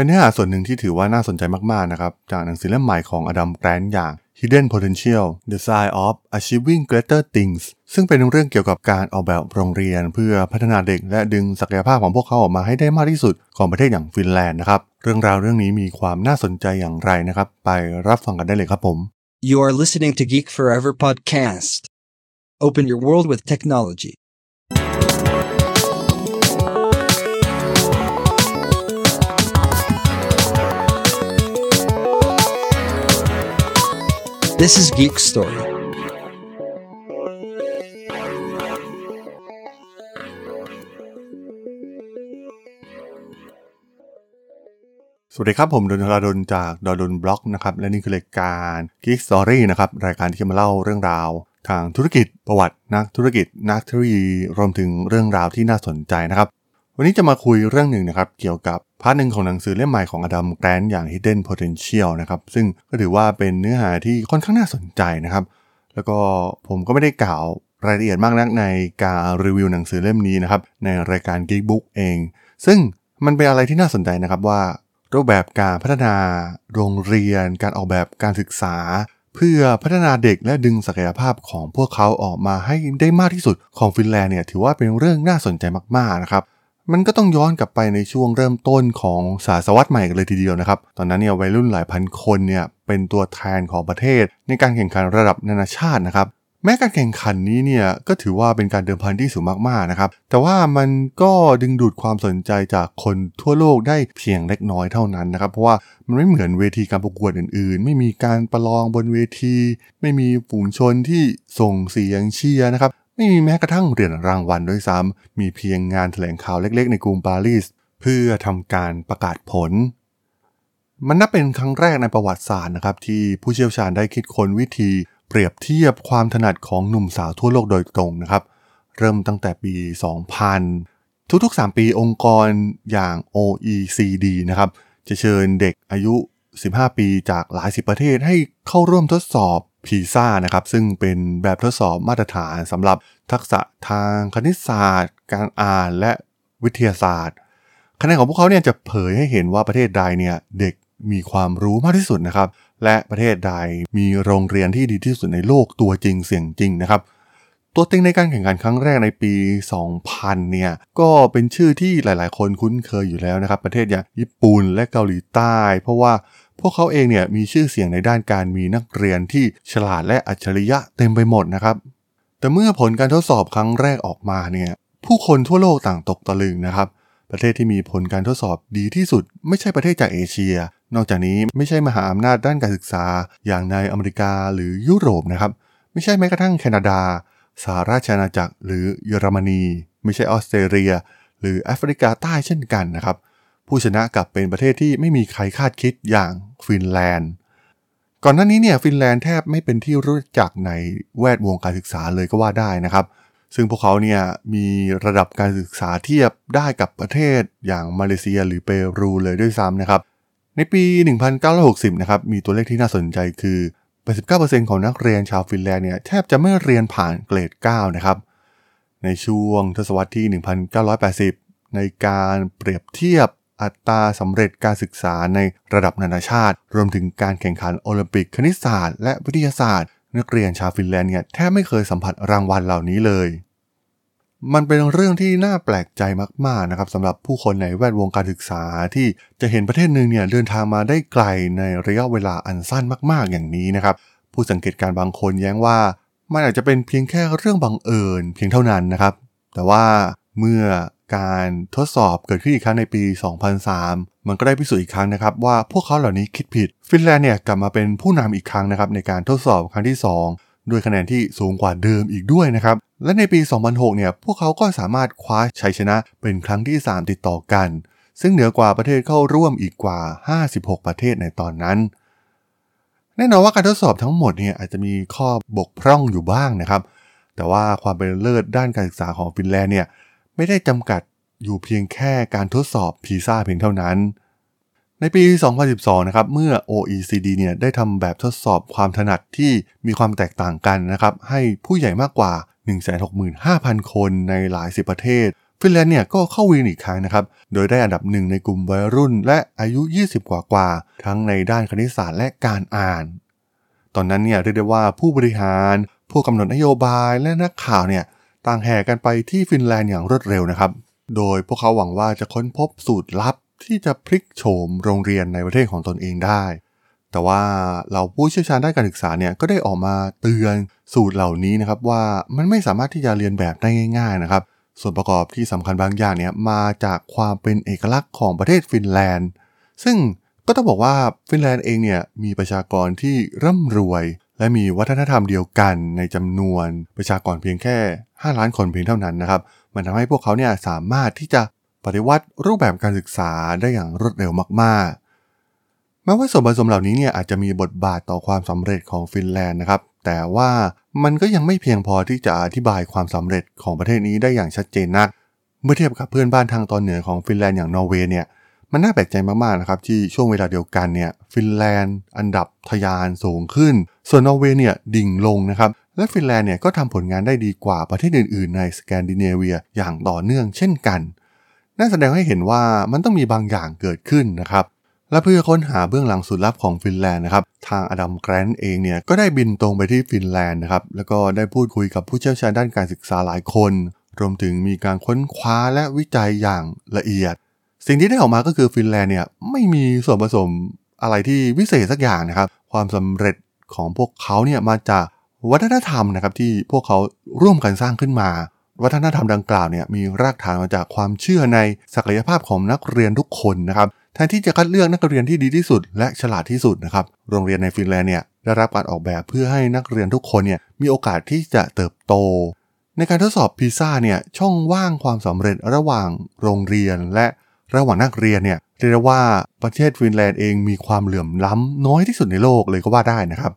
เป็นเนื้อหาส่วนหนึ่งที่ถือว่าน่าสนใจมากๆนะครับ จากหนังสือเล่มใหม่ของอดัมแกรนอย่าง Hidden Potential The Science of Achieving Greater Things ซึ่งเป็นเรื่องเกี่ยวกับการออกแบบโรงเรียน เพื่อพัฒนาเด็กและดึงศักยภาพของพวกเขาออกมาให้ได้มากที่สุดของประเทศอย่างฟินแลนด์นะครับ เรื่องราวเรื่องนี้มีความน่าสนใจอย่างไรนะครับ ไปรับฟังกันได้เลยครับผม You are listening to Geek Forever podcast. Open your world with technology. This is Geek Story. สวัสดีครับ ผมดล ธราดล จากดลบล็อกนะครับ และนี่คือรายการ Geek Story นะครับ รายการที่จะมาเล่าเรื่องราวทางธุรกิจประวัตินักธุรกิจนักเทคโนโลยีรวมถึงเรื่องราวที่น่าสนใจนะครับ วันนี้จะมาคุยเรื่องหนึ่งนะครับ เกี่ยวกับ part หนึ่งของหนังสือเล่มใหม่ของ Adam Grant อย่าง Hidden Potential นะครับ ซึ่งก็ถือว่าเป็นเนื้อหาที่ค่อนข้างน่าสนใจนะครับ แล้วก็ผมก็ไม่ได้กล่าวรายละเอียดมากนักในการรีวิวหนังสือเล่มนี้นะครับ ในรายการ Geek Book เอง ซึ่งมันเป็นอะไรที่น่าสนใจนะครับว่า รูปแบบการพัฒนาโรงเรียน การออกแบบการศึกษา เพื่อพัฒนาเด็กและดึงศักยภาพของพวกเขาออกมาให้ได้มากที่สุดของฟินแลนด์เนี่ยถือว่าเป็นเรื่องน่าสนใจมากๆนะครับ มันก็ต้องย้อนกลับไปในช่วงเริ่มต้นของศาสวรรษใหม่กันเลยทีเดียวนะครับ ตอนนั้นเนี่ยวัยรุ่นหลายพันคนเนี่ยเป็นตัวแทนของประเทศ ในการแข่งขันระดับนานาชาตินะครับ แม้การแข่งขันนี้เนี่ยก็ถือว่าเป็นการเดิมพันที่สูงมากๆนะครับ แต่ว่ามันก็ดึงดูดความสนใจจากคนทั่วโลกได้เพียงเล็กน้อยเท่านั้นนะครับ เพราะว่ามันไม่เหมือนเวทีการประกวดอื่นๆ ไม่มีการประลองบนเวที ไม่มีฝูงชนที่ส่งเสียงเชียร์นะครับ ไม่มีแม้กระทั่งเหรียญรางวัลด้วยซ้ำมีเพียงงานแถลงข่าวเล็กๆ ในกรุงปารีสเพื่อทำการประกาศผล มันนับเป็นครั้งแรกในประวัติศาสตร์นะครับ ที่ผู้เชี่ยวชาญได้คิดค้นวิธี เปรียบเทียบความถนัดของหนุ่มสาวทั่วโลกโดยตรงนะครับ เริ่มตั้งแต่ปี 2000 ทุกๆ 3 ปีองค์กรอย่าง OECD นะครับจะเชิญเด็กอายุ 15 ปีจากหลายสิบประเทศให้เข้าร่วมทดสอบ พีซ่านะครับซึ่งเป็นแบบทดสอบมาตรฐานสำหรับทักษะทางคณิตศาสตร์ การอ่านและวิทยาศาสตร์คะแนนของพวกเขาเนี่ยจะเผยให้เห็นว่าประเทศใดเนี่ยเด็กมีความรู้มากที่สุดนะครับ และประเทศใดมีโรงเรียนที่ดีที่สุดในโลกตัวจริงเสียงจริงนะครับ ตัวเต็งในการแข่งขันครั้งแรกในปี 2000 เนี่ย ก็เป็นชื่อที่หลายๆ คนคุ้นเคยอยู่แล้วนะครับ ประเทศอย่างญี่ปุ่นและเกาหลีใต้ เพราะว่าพวกเขาเองเนี่ยมีชื่อเสียงในด้านการมีนักเรียนที่ฉลาดและอัจฉริยะเต็มไปหมดนะครับ แต่เมื่อผลการทดสอบครั้งแรกออกมาเนี่ยผู้คนทั่วโลกต่างตกตะลึงนะครับ ประเทศที่มีผลการทดสอบดีที่สุด ไม่ใช่ประเทศจากเอเชีย นอกจากนี้ไม่ใช่มหาอำนาจด้านการศึกษา อย่างในอเมริกาหรือยุโรปนะครับ ไม่ใช่แม้กระทั่งแคนาดา สหราชอาณาจักรหรือเยอรมนี ไม่ใช่ออสเตรเลีย หรือแอฟริกาใต้เช่นกันนะครับ ผู้ชนะกลับเป็นประเทศที่ไม่มีใครคาดคิดอย่างฟินแลนด์ ก่อนหน้านี้เนี่ยฟินแลนด์แทบไม่เป็นที่รู้จักในแวดวงการศึกษาเลยก็ว่าได้นะครับ ซึ่งพวกเขาเนี่ยมีระดับการศึกษาเทียบได้กับประเทศอย่างมาเลเซียหรือเปรูเลยด้วยซ้ำนะครับ ในปี 1960 นะครับมีตัวเลขที่น่าสนใจคือ 89%ของนักเรียนชาวฟินแลนด์เนี่ยแทบจะไม่เรียนผ่านเกรด 9 นะครับ ในช่วงทศวรรษที่ 1980 ในการเปรียบเทียบอัตราสำเร็จการศึกษาในระดับนานาชาติ รวมถึงการแข่งขันโอลิมปิกคณิตศาสตร์และวิทยาศาสตร์ นักเรียนชาวฟินแลนด์เนี่ยแทบไม่เคยสัมผัสรางวัลเหล่านี้เลย มันเป็นเรื่องที่น่าแปลกใจมากๆนะครับสำหรับผู้คนในแวดวงการศึกษาที่จะเห็นประเทศหนึ่งเนี่ยเดินทางมาได้ไกลในระยะเวลาอันสั้นมากๆอย่างนี้นะครับ ผู้สังเกตการบางคนแย้งว่า มันอาจจะเป็นเพียงแค่เรื่องบังเอิญเพียงเท่านั้นนะครับ แต่ว่าเมื่อการทดสอบเกิดขึ้นอีกครั้งในปี 2003 มันก็ได้พิสูจน์อีกครั้งนะครับ ว่าพวกเขาเหล่านี้คิดผิด ฟินแลนด์เนี่ยกลับมาเป็นผู้นำอีกครั้งนะครับในการทดสอบครั้งที่ 2 ด้วยคะแนนที่สูงกว่าเดิมอีกด้วยนะครับ และในปี 2006 เนี่ย พวกเขาก็สามารถคว้าชัยชนะเป็นครั้งที่ 3 ติดต่อกัน ซึ่งเหนือกว่าประเทศเข้าร่วมอีกกว่า 56 ประเทศในตอนนั้น แน่นอนว่าการทดสอบทั้งหมดเนี่ยอาจจะมีข้อบกพร่องอยู่บ้างนะครับ แต่ว่าความเป็นเลิศด้านการศึกษาของฟินแลนด์เนี่ยไม่ได้จำกัดอยู่เพียงแค่การทดสอบพีซ่าเพียงเท่านั้น ในปี 2012 นะครับ เมื่อ OECD เนี่ยได้ทำแบบทดสอบความถนัดที่มีความแตกต่างกันนะครับ ให้ผู้ใหญ่มากกว่า 165,000 คนในหลายสิบประเทศ ฟินแลนด์เนี่ยก็เข้าวินอีกครั้งนะครับ โดยได้อันดับหนึ่งในกลุ่มวัยรุ่นและอายุ 20 กว่ากว่า ทั้งในด้านคณิตศาสตร์และการอ่าน ตอนนั้นเนี่ยเรียกได้ว่าผู้บริหาร ผู้กำหนดนโยบายและนักข่าวเนี่ยต่างแห่กันไปที่ฟินแลนด์อย่างรวดเร็วนะครับ โดยพวกเขาหวังว่าจะค้นพบสูตรลับที่จะพลิกโฉมโรงเรียนในประเทศของตนเองได้ แต่ว่าเราผู้เชี่ยวชาญด้านการศึกษาเนี่ยก็ได้ออกมาเตือนสูตรเหล่านี้นะครับว่ามันไม่สามารถที่จะเรียนแบบได้ง่าย ๆนะครับ ส่วนประกอบที่สำคัญบางอย่างเนี่ยมาจากความเป็นเอกลักษณ์ของประเทศฟินแลนด์ ซึ่งก็ต้องบอกว่าฟินแลนด์เองเนี่ยมีประชากรที่ร่ำรวย และมีวัฒนธรรมเดียวกันในจำนวนประชากรเพียงแค่ 5 ล้านคนเพียงเท่านั้นนะครับมันทำให้พวกเขาเนี่ยสามารถที่จะปฏิวัติรูปแบบการศึกษาได้อย่างรวดเร็วมากๆ แม้ว่าส่วนผสมเหล่านี้เนี่ยอาจจะมีบทบาทต่อความสำเร็จของฟินแลนด์นะครับ แต่ว่ามันก็ยังไม่เพียงพอที่จะอธิบายความสำเร็จของประเทศนี้ได้อย่างชัดเจนนัก เมื่อเทียบกับเพื่อนบ้านทางตอนเหนือของฟินแลนด์อย่างนอร์เวย์เนี่ยมันน่าแปลกใจมากๆนะครับที่ช่วงเวลาเดียวกันเนี่ยฟินแลนด์ อันดับทยานสูงขึ้น ส่วนนอร์เวย์เนี่ยดิ่งลงนะครับและฟินแลนด์เนี่ยก็ทำผลงานได้ดีกว่าประเทศอื่นๆ ในสแกนดิเนเวียอย่างต่อเนื่องเช่นกันนั่นแสดงให้เห็นว่ามันต้องมีบางอย่างเกิดขึ้นนะครับ และเพื่อค้นหาเบื้องหลังสูตรลับของฟินแลนด์นะครับ ทาง Adam Grant เองเนี่ยก็ได้บินตรงไปที่ฟินแลนด์นะครับ แล้วก็ได้พูดคุยกับผู้เชี่ยวชาญด้านการศึกษาหลายคน รวมถึงมีการค้นคว้าและวิจัยอย่างละเอียด สิ่งที่ได้ออกมาก็คือฟินแลนด์เนี่ยไม่มีส่วนผสมอะไรที่วิเศษสักอย่างนะครับ ความสำเร็จของพวกเขาเนี่ยมาจากวัฒนธรรมนะครับที่พวกเขาร่วมกันสร้างขึ้นมา วัฒนธรรมดังกล่าวเนี่ยมีรากฐานมาจากความเชื่อในศักยภาพของนักเรียนทุกคนนะครับ แทนที่จะคัดเลือกนักเรียนที่ดีที่สุด และฉลาดที่สุดนะครับ โรงเรียนในฟินแลนด์เนี่ยได้รับการออกแบบเพื่อให้นักเรียนทุกคนเนี่ยมีโอกาสที่จะเติบโต ในการทดสอบพีซ่าเนี่ยช่องว่างความสำเร็จระหว่างโรงเรียนและระหว่างนักเรียนเนี่ยเรียกว่าประเทศฟินแลนด์เองมีความเหลื่อมล้ำน้อยที่สุดในโลกเลยก็ว่าได้นะครับ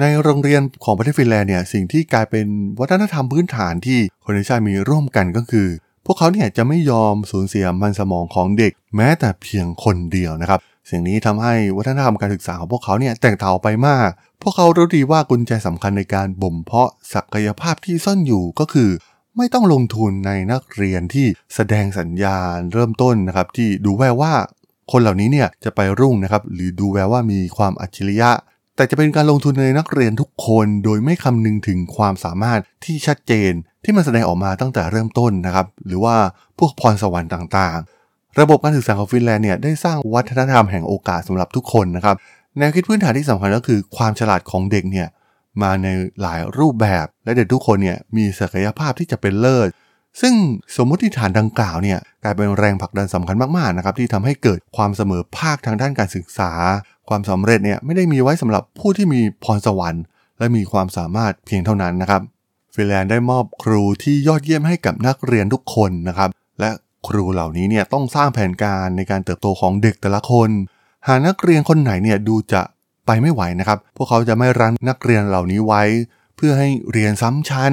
ในโรงเรียนของประเทศฟินแลนด์เนี่ยสิ่งที่กลายเป็นวัฒนธรรมพื้นฐานที่คนในชาติมีร่วมกันก็คือ พวกเขาเนี่ยจะไม่ยอมสูญเสียมันสมองของเด็ก แม้แต่เพียงคนเดียวนะครับสิ่งนี้ทำให้วัฒนธรรมการศึกษาของพวกเขาเนี่ยแตกต่างไปมาก พวกเขารู้ดีว่ากุญแจสำคัญในการบ่มเพาะศักยภาพที่ซ่อนอยู่ก็คือ ไม่ต้องลงทุนในนักเรียนที่แสดงสัญญาณเริ่มต้นนะครับที่ดูแววว่า คนเหล่านี้เนี่ยจะไปรุ่งนะครับหรือดูแววว่ามีความอัจฉริยะ แต่จะเป็นการลงทุนในนักเรียนทุกคนโดยไม่คำนึงถึงความสามารถที่ชัดเจน ที่มันแสดงออกมาตั้งแต่เริ่มต้นนะครับ หรือว่าพวกพรสวรรค์ต่างๆ ระบบการศึกษาของฟินแลนด์เนี่ยได้สร้างวัฒนธรรมแห่งโอกาสสำหรับทุกคนนะครับ แนวคิดพื้นฐานที่สำคัญก็คือความฉลาดของเด็กเนี่ยมาในหลายรูปแบบ และเด็กทุกคนเนี่ยมีศักยภาพที่จะเป็นเลิศ ซึ่งสมมติฐานดังกล่าวเนี่ยกลายเป็นแรงผลักดันสำคัญมากๆนะครับที่ทำให้เกิดความเสมอภาคทางด้านการศึกษา ความสำเร็จเนี่ยไม่ได้มีไว้สำหรับผู้ที่มีพรสวรรค์ และมีความสามารถเพียงเท่านั้นนะครับ ฟินแลนด์ได้มอบครูที่ยอดเยี่ยมให้กับนักเรียนทุกคนนะครับ และครูเหล่านี้เนี่ยต้องสร้างแผนการในการเติบโตของเด็กแต่ละคน หากนักเรียนคนไหนเนี่ยดูจะไปไม่ไหวนะครับ พวกเขาจะไม่รั้งนักเรียนเหล่านี้ไว้ เพื่อให้เรียนซ้ำชั้น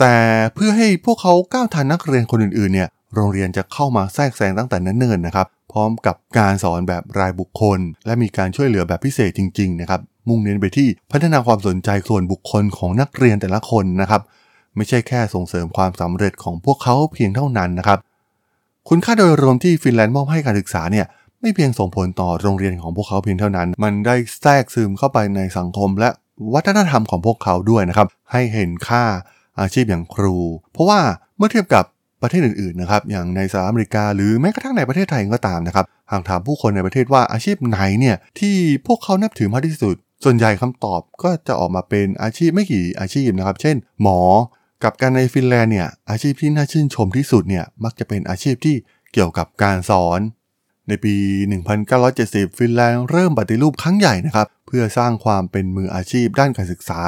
แต่เพื่อให้พวกเขาก้าวทันนักเรียนคนอื่นๆเนี่ยโรงเรียนจะเข้ามาแทรกแซงตั้งแต่เนิ่นๆนะครับ พร้อมกับการสอนแบบรายบุคคล และมีการช่วยเหลือแบบพิเศษจริง ๆ นะครับ มุ่งเน้นไปที่พัฒนาความสนใจส่วนบุคคลของนักเรียนแต่ละคนนะครับ ไม่ใช่แค่ส่งเสริมความสำเร็จของพวกเขาเพียงเท่านั้นนะครับ คุณค่าโดยรวมที่ฟินแลนด์มอบให้การศึกษาเนี่ยไม่เพียงส่งผลต่อโรงเรียนของพวกเขาเพียงเท่านั้น มันได้แทรกซึมเข้าไปในสังคม และวัฒนธรรมของพวกเขาด้วยนะครับ ให้เห็นค่าอาชีพอย่างครู เพราะว่าเมื่อเทียบกับประเทศอื่นๆนะครับ อย่างในสหรัฐอเมริกาหรือแม้กระทั่งในประเทศไทยก็ตามนะครับ หากถามผู้คนในประเทศว่าอาชีพไหนเนี่ยที่พวกเขานับถือมากที่สุด ส่วนใหญ่คำตอบก็จะออกมาเป็นอาชีพไม่กี่อาชีพนะครับ เช่น หมอ กับการในฟินแลนด์เนี่ยอาชีพที่น่าชื่นชมที่สุดเนี่ยมักจะเป็นอาชีพที่เกี่ยวกับการสอน ในปี 1970 ฟินแลนด์เริ่มปฏิรูปครั้งใหญ่นะครับ เพื่อสร้างความเป็นมืออาชีพด้านการศึกษา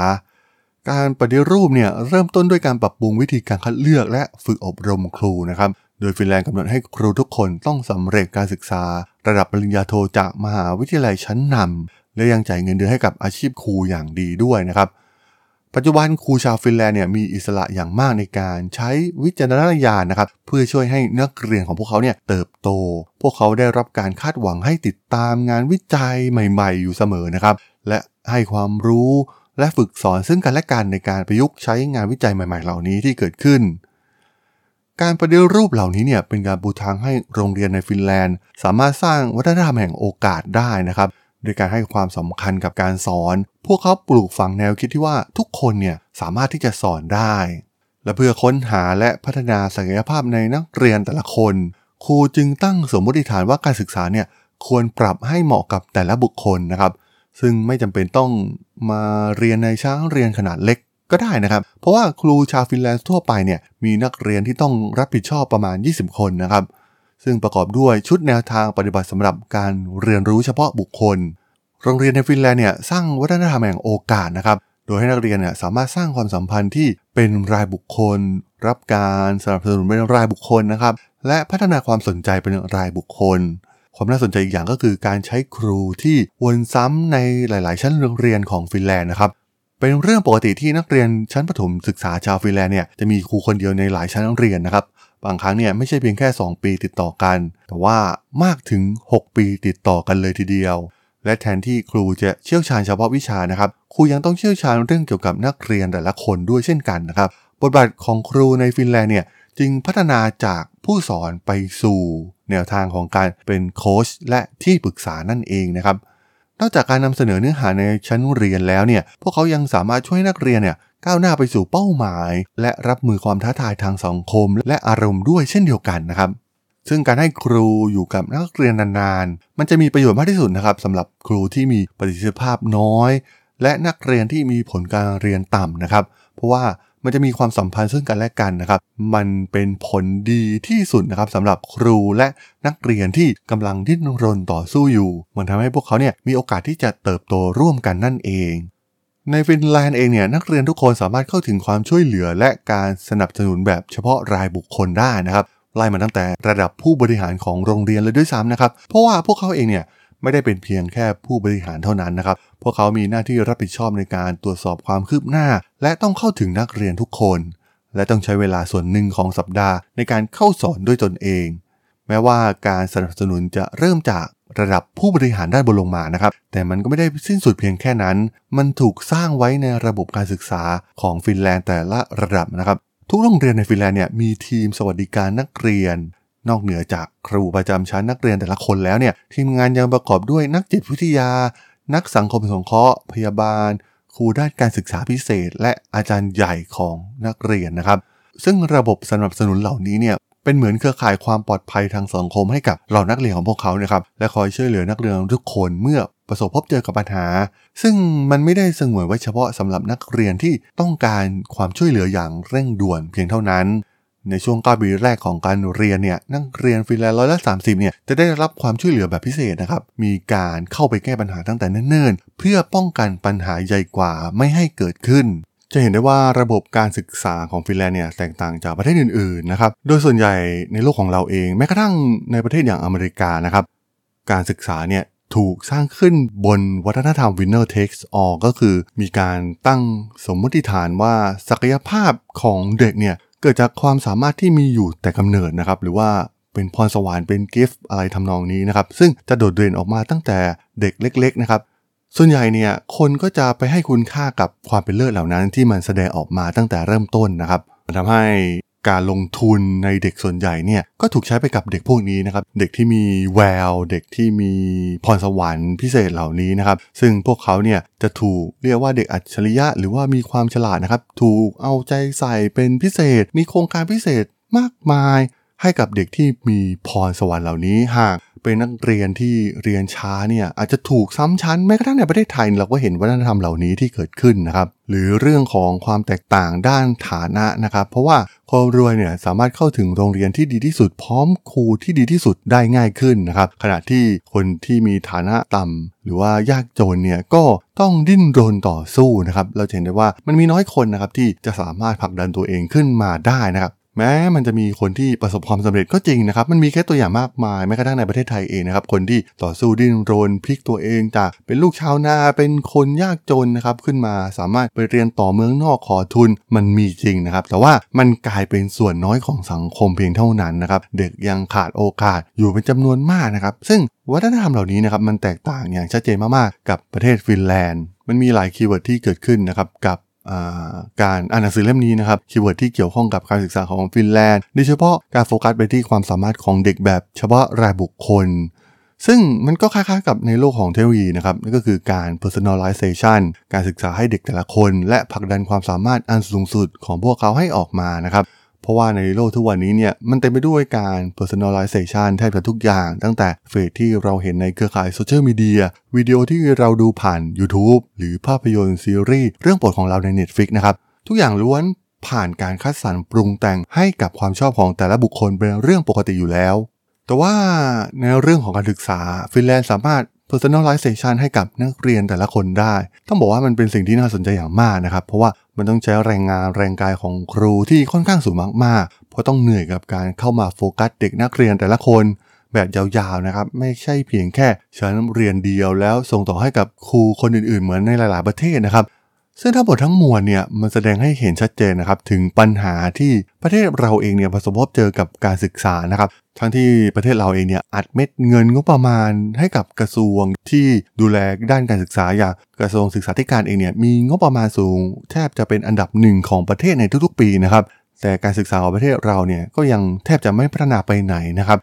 การปฏิรูปเนี่ยเริ่มต้นด้วยการปรับปรุงวิธีการคัดเลือกและฝึกอบรมครูนะครับโดยฟินแลนด์กำหนดให้ครูทุกคนต้องสำเร็จการศึกษา ระดับปริญญาโทจากมหาวิทยาลัยชั้นนำ และยังจ่ายเงินเดือนให้กับอาชีพครูอย่างดีด้วยนะครับ ปัจจุบันครูชาวฟินแลนด์เนี่ยมีอิสระอย่างมากในการใช้วิจารณญาณนะครับ เพื่อช่วยให้นักเรียนของพวกเขาเนี่ยเติบโต พวกเขาได้รับการคาดหวังให้ติดตามงานวิจัยใหม่ ๆ อยู่เสมอนะครับ และให้ความรู้และฝึกสอนซึ่งกันและกันในการประยุกต์ใช้งานวิจัยใหม่ ๆ เหล่านี้ที่เกิดขึ้น การปฏิรูปเหล่านี้เนี่ยเป็นการปูทางให้โรงเรียนในฟินแลนด์ สามารถสร้างวัฒนธรรมแห่งโอกาสได้นะครับ โดยการให้ความสำคัญกับการสอน พวกเขาปลูกฝังแนวคิดที่ว่าทุกคนเนี่ยสามารถที่จะสอนได้ และเพื่อค้นหาและพัฒนาศักยภาพในนักเรียนแต่ละคน ครูจึงตั้งสมมติฐานว่าการศึกษาเนี่ยควรปรับให้เหมาะกับแต่ละบุคคลนะครับ ซึ่งไม่จำเป็นต้องมาเรียนในชั้นเรียนขนาดเล็กก็ได้นะครับ เพราะว่าครูชาวฟินแลนด์ทั่วไปเนี่ยมีนักเรียนที่ต้องรับผิดชอบประมาณ 20 คนนะครับ ซึ่งประกอบด้วยชุดแนวทางปฏิบัติสำหรับการเรียนรู้เฉพาะบุคคล โรงเรียนในฟินแลนด์เนี่ยสร้างวัฒนธรรมแห่งโอกาสนะครับ โดยให้นักเรียนเนี่ยสามารถสร้างความสัมพันธ์ที่เป็นรายบุคคล รับการสนับสนุนเป็นรายบุคคลนะครับ และพัฒนาความสนใจเป็นรายบุคคล ความน่าสนใจอีกอย่างก็คือการใช้ครูที่วนซ้ำในหลาย ๆ ชั้นโรงเรียนของฟินแลนด์นะครับเป็นเรื่องปกติที่นักเรียนชั้นประถมศึกษาชาวฟินแลนด์เนี่ยจะมีครูคนเดียวในหลายชั้นเรียนนะครับ บางครั้งเนี่ยไม่ใช่เพียงแค่ 2 ปีติดต่อกัน แต่ว่ามากถึง 6 ปีติดต่อกันเลยทีเดียว และแทนที่ครูจะเชี่ยวชาญเฉพาะวิชานะครับ ครูยังต้องเชี่ยวชาญเรื่องเกี่ยวกับนักเรียนแต่ละคนด้วยเช่นกันนะครับ บทบาทของครูในฟินแลนด์เนี่ยจึงพัฒนาจากผู้สอนไปสู่ แนวทางของการเป็นโค้ชและที่ปรึกษานั่นเองนะครับนอกจากการนำเสนอเนื้อหาในชั้นเรียนแล้วเนี่ย พวกเขายังสามารถช่วยนักเรียนเนี่ย ก้าวหน้าไปสู่เป้าหมาย และรับมือความท้าทายทางสังคม และอารมณ์ด้วยเช่นเดียวกันนะครับ ซึ่งการให้ครูอยู่กับนักเรียนนานๆ มันจะมีประโยชน์มากที่สุดนะครับสำหรับครูที่มีประสิทธิภาพน้อย และนักเรียนที่มีผลการเรียนต่ำนะครับ เพราะว่ามันจะมีความสัมพันธ์ซึ่งกันและกันนะครับ มันเป็นผลดีที่สุดนะครับสำหรับครูและนักเรียนที่กำลังดิ้นรนต่อสู้อยู่ มันทำให้พวกเขาเนี่ยมีโอกาสที่จะเติบโตร่วมกันนั่นเอง ในฟินแลนด์เองเนี่ยนักเรียนทุกคนสามารถเข้าถึงความช่วยเหลือและการสนับสนุนแบบเฉพาะรายบุคคลได้นะครับไล่มาตั้งแต่ระดับผู้บริหารของโรงเรียนเลยด้วยซ้ำนะครับ เพราะว่าพวกเขาเองเนี่ยไม่ได้เป็นเพียงแค่ผู้บริหารเท่านั้นนะครับ พวกเขามีหน้าที่รับผิดชอบในการตรวจสอบความคืบหน้า และต้องเข้าถึงนักเรียนทุกคน และต้องใช้เวลาส่วนหนึ่งของสัปดาห์ในการเข้าสอนด้วยตนเอง แม้ว่าการสนับสนุนจะเริ่มจาก ระดับผู้บริหารด้านบนลงมานะครับ แต่มันก็ไม่ได้สิ้นสุดเพียงแค่นั้น มันถูกสร้างไว้ในระบบการศึกษาของฟินแลนด์แต่ละระดับนะครับ ทุกโรงเรียนในฟินแลนด์เนี่ยมีทีมสวัสดิการนักเรียน นอกเหนือจากครูประจำชั้นนักเรียนแต่ละคนแล้วเนี่ยทีมงานยังประกอบด้วยนักจิตวิทยา นักสังคมสงเคราะห์พยาบาล ครูด้านการศึกษาพิเศษ และอาจารย์ใหญ่ของนักเรียนนะครับซึ่งระบบสนับสนุนเหล่านี้เนี่ย เป็นเหมือนเครือข่ายความปลอดภัยทางสังคมให้กับเหล่านักเรียนของพวกเขานะครับและคอยช่วยเหลือนักเรียนทุกคนเมื่อประสบพบเจอกับปัญหา ซึ่งมันไม่ได้สงวนไว้เฉพาะสำหรับนักเรียนที่ต้องการความช่วยเหลืออย่างเร่งด่วนเพียงเท่านั้น ในช่วง9ปีแรกของการเรียนเนี่ยนักเรียนฟินแลนด์ร้อยละสามสิบเนี่ยจะได้รับความช่วยเหลือแบบพิเศษนะครับมีการเข้าไปแก้ปัญหาตั้งแต่เนิ่นๆเพื่อป้องกันปัญหาใหญ่กว่าไม่ให้เกิดขึ้น จะเห็นได้ว่าระบบการศึกษาของฟินแลนด์เนี่ยแตกต่างจากประเทศอื่นๆนะครับ โดยส่วนใหญ่ในโลกของเราเองแม้กระทั่งในประเทศอย่างอเมริกานะครับ การศึกษาเนี่ยถูกสร้างขึ้นบนวัฒนธรรม winner takes all ก็คือมีการตั้งสมมติฐานว่าศักยภาพของเด็กเนี่ยเกิดจากความสามารถที่มีอยู่แต่กำเนิดนะครับ หรือว่าเป็นพรสวรรค์เป็นกิฟต์อะไรทำนองนี้นะครับ ซึ่งจะโดดเด่นออกมาตั้งแต่เด็กเล็ก ๆ นะครับ ส่วนใหญ่เนี่ยคนก็จะไปให้คุณค่ากับความเป็นเลิศเหล่านั้นที่มันแสดงออกมาตั้งแต่เริ่มต้นนะครับ มันทำให้การลงทุนในเด็กส่วนใหญ่เนี่ยก็ถูกใช้ไปกับเด็กพวกนี้นะครับ เด็กที่มีแวว เด็กที่มีพรสวรรค์พิเศษเหล่านี้นะครับ ซึ่งพวกเขาเนี่ยจะถูกเรียกว่าเด็กอัจฉริยะ หรือว่ามีความฉลาดนะครับ ถูกเอาใจใส่เป็นพิเศษ มีโครงการพิเศษมากมาย ให้กับเด็กที่มีพรสวรรค์เหล่านี้ หาก เป็นนักเรียนที่เรียนช้าเนี่ยอาจจะถูกซ้ำชั้นแม้กระทั่งในประเทศไทยเราก็เห็นวัฒนธรรมเหล่านี้ที่เกิดขึ้นนะครับหรือเรื่องของความแตกต่างด้านฐานะนะครับเพราะว่าคนรวยเนี่ยสามารถเข้าถึงโรงเรียนที่ดีที่สุด พร้อมครูที่ดีที่สุดได้ง่ายขึ้นนะครับขณะที่คนที่มีฐานะต่ำหรือว่ายากจนเนี่ยก็ต้องดิ้นรนต่อสู้นะครับเราเห็นได้ว่ามันมีน้อยคนนะครับที่จะสามารถผลักดันตัวเองขึ้นมาได้นะครับ แม้มันจะมีคนที่ประสบความสำเร็จก็จริงนะครับ มันมีเคสตัวอย่างมากมายแม้กระทั่งในประเทศไทยเองนะครับ คนที่ต่อสู้ดิ้นรนพลิกตัวเองจากเป็นลูกชาวนาเป็นคนยากจนนะครับขึ้นมาสามารถไปเรียนต่อเมืองนอกขอทุนมันมีจริงนะครับ แต่ว่ามันกลายเป็นส่วนน้อยของสังคมเพียงเท่านั้นนะครับ เด็กยังขาดโอกาสอยู่เป็นจำนวนมากนะครับ ซึ่งวัฒนธรรมเหล่านี้นะครับมันแตกต่างอย่างชัดเจนมากๆ กับประเทศฟินแลนด์มันมีหลาย keyword ที่เกิดขึ้นนะครับกับ การอ่านหนังสือเล่มนี้นะครับ keyword ที่เกี่ยวข้องกับการศึกษาของฟินแลนด์โดยเฉพาะการโฟกัสไปที่ความสามารถของเด็กแบบ เฉพาะรายบุคคล ซึ่งมันก็คล้ายๆกับในโลกของเทคโนโลยีนะครับนั่นก็คือการ personalization การศึกษาให้เด็กแต่ละคน และผลักดันความสามารถอันสูงสุดของพวกเขาให้ออกมานะครับ เพราะว่าในโลกทุกวันนี้เนี่ยมันเต็มไปด้วยการ personalization แทบจะทุกอย่าง ตั้งแต่ feed ที่เราเห็นในเครือข่ายโซเชียลมีเดียวิดีโอที่เราดูผ่าน YouTube หรือภาพยนตร์ซีรีส์เรื่องโปรดของเราใน Netflix นะครับ ทุกอย่างล้วนผ่านการคัดสรรปรุงแต่งให้กับความชอบของแต่ละบุคคลเป็นเรื่องปกติอยู่แล้ว แต่ว่าในเรื่องของการศึกษาฟินแลนด์สามารถ personalization ให้กับนักเรียนแต่ละคนได้ ต้องบอกว่ามันเป็นสิ่งที่น่าสนใจอย่างมากนะครับ เพราะว่า มันต้องใช้แรงงานแรงกายของครูที่ค่อนข้างสูงมากๆ เพราะต้องเหนื่อยกับการเข้ามาโฟกัสเด็กนักเรียนแต่ละคนแบบยาวๆนะครับ ไม่ใช่เพียงแค่ชั้นเรียนเดียวแล้วส่งต่อให้กับครูคนอื่นๆ เหมือนในหลาย ๆ ประเทศนะครับ ซึ่งทั้งหมดทั้งมวลเนี่ยมันแสดงให้เห็นชัดเจนนะครับถึงปัญหาที่ประเทศเราเองเนี่ยประสบพบเจอกับการศึกษานะครับ ทั้งที่ประเทศเราเองเนี่ยอัดเม็ดเงินงบประมาณให้กับกระทรวงที่ดูแลด้านการศึกษาอย่างกระทรวงศึกษาธิการเองเนี่ยมีงบประมาณสูง แทบจะเป็นอันดับหนึ่งของประเทศในทุกๆ ปีนะครับแต่การศึกษาของประเทศเราเนี่ยก็ยังแทบจะไม่พัฒนาไปไหนนะครับ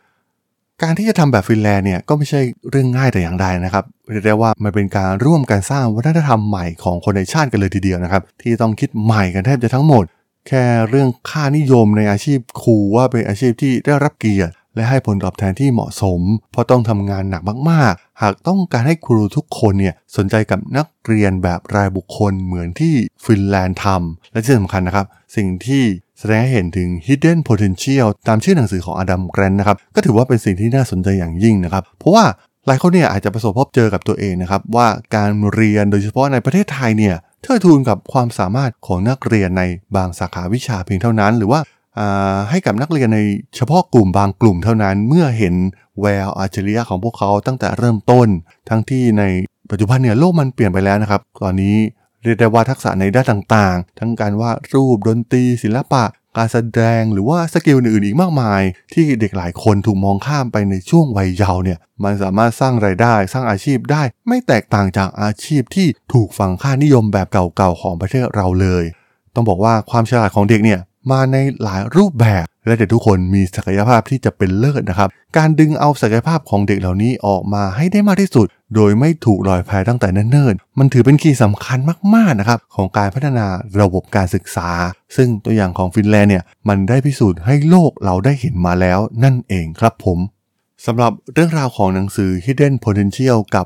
การที่จะทำแบบฟินแลนด์เนี่ยก็ไม่ใช่เรื่องง่ายแต่อย่างใดนะครับเรียกได้ว่ามันเป็นการร่วมกันสร้างวัฒนธรรมใหม่ของคนในชาติกันเลยทีเดียวนะครับ ที่ต้องคิดใหม่กันแทบจะทั้งหมด แค่เรื่องค่านิยมในอาชีพครูว่าเป็นอาชีพที่ได้รับเกียรติ และให้ผลตอบแทนที่เหมาะสม เพราะต้องทำงานหนักมากๆ หากต้องการให้ครูทุกคนเนี่ยสนใจกับนักเรียนแบบรายบุคคลเหมือนที่ฟินแลนด์ทำและที่สำคัญนะครับ สิ่งที่แสดงให้เห็นถึง hidden potential ตามชื่อหนังสือของอดัมแกรนนะครับ ก็ถือว่าเป็นสิ่งที่น่าสนใจอย่างยิ่งนะครับ เพราะว่าหลายคนเนี่ยอาจจะประสบพบเจอกับตัวเองนะครับ ว่าการเรียนโดยเฉพาะในประเทศไทยเนี่ยเทิดทูนกับความสามารถของนักเรียนในบางสาขาวิชาเพียงเท่านั้น หรือว่า ให้กับนักเรียนในเฉพาะกลุ่มบางกลุ่มเท่านั้น เมื่อเห็นแววอาจริยะของพวกเขาตั้งแต่เริ่มต้น ทั้งที่ในปัจจุบันเนี่ยโลกมันเปลี่ยนไปแล้วนะครับ ตอนนี้เรียกได้ว่าทักษะในด้านต่างๆ ทั้งการวาดรูปดนตรี ศิลปะ การแสดงหรือว่าสกิลอื่นๆอีกมากมาย ที่เด็กหลายคนถูกมองข้ามไปในช่วงวัยเยาว์เนี่ยมันสามารถสร้างไรายได้สร้างอาชีพได้ ไม่แตกต่างจากอาชีพที่ถูกฝังค่านิยมแบบเก่าๆของประเทศเราเลย ต้องบอกว่าความฉลาดของเด็กเนี่ย มาในหลายรูปแบบ และเด็กทุกคนมีศักยภาพที่จะเป็นเลิศนะครับ การดึงเอาศักยภาพของเด็กเหล่านี้ออกมาให้ได้มากที่สุด โดยไม่ถูกลอยแพตั้งแต่เนิ่นๆมันถือเป็นคีย์สำคัญมากๆนะครับของการพัฒนาระบบการศึกษา ซึ่งตัวอย่างของฟินแลนด์เนี่ยมันได้พิสูจน์ให้โลกเราได้เห็นมาแล้วนั่นเองครับผมสำหรับเรื่องราวของหนังสือ Hidden Potential กับ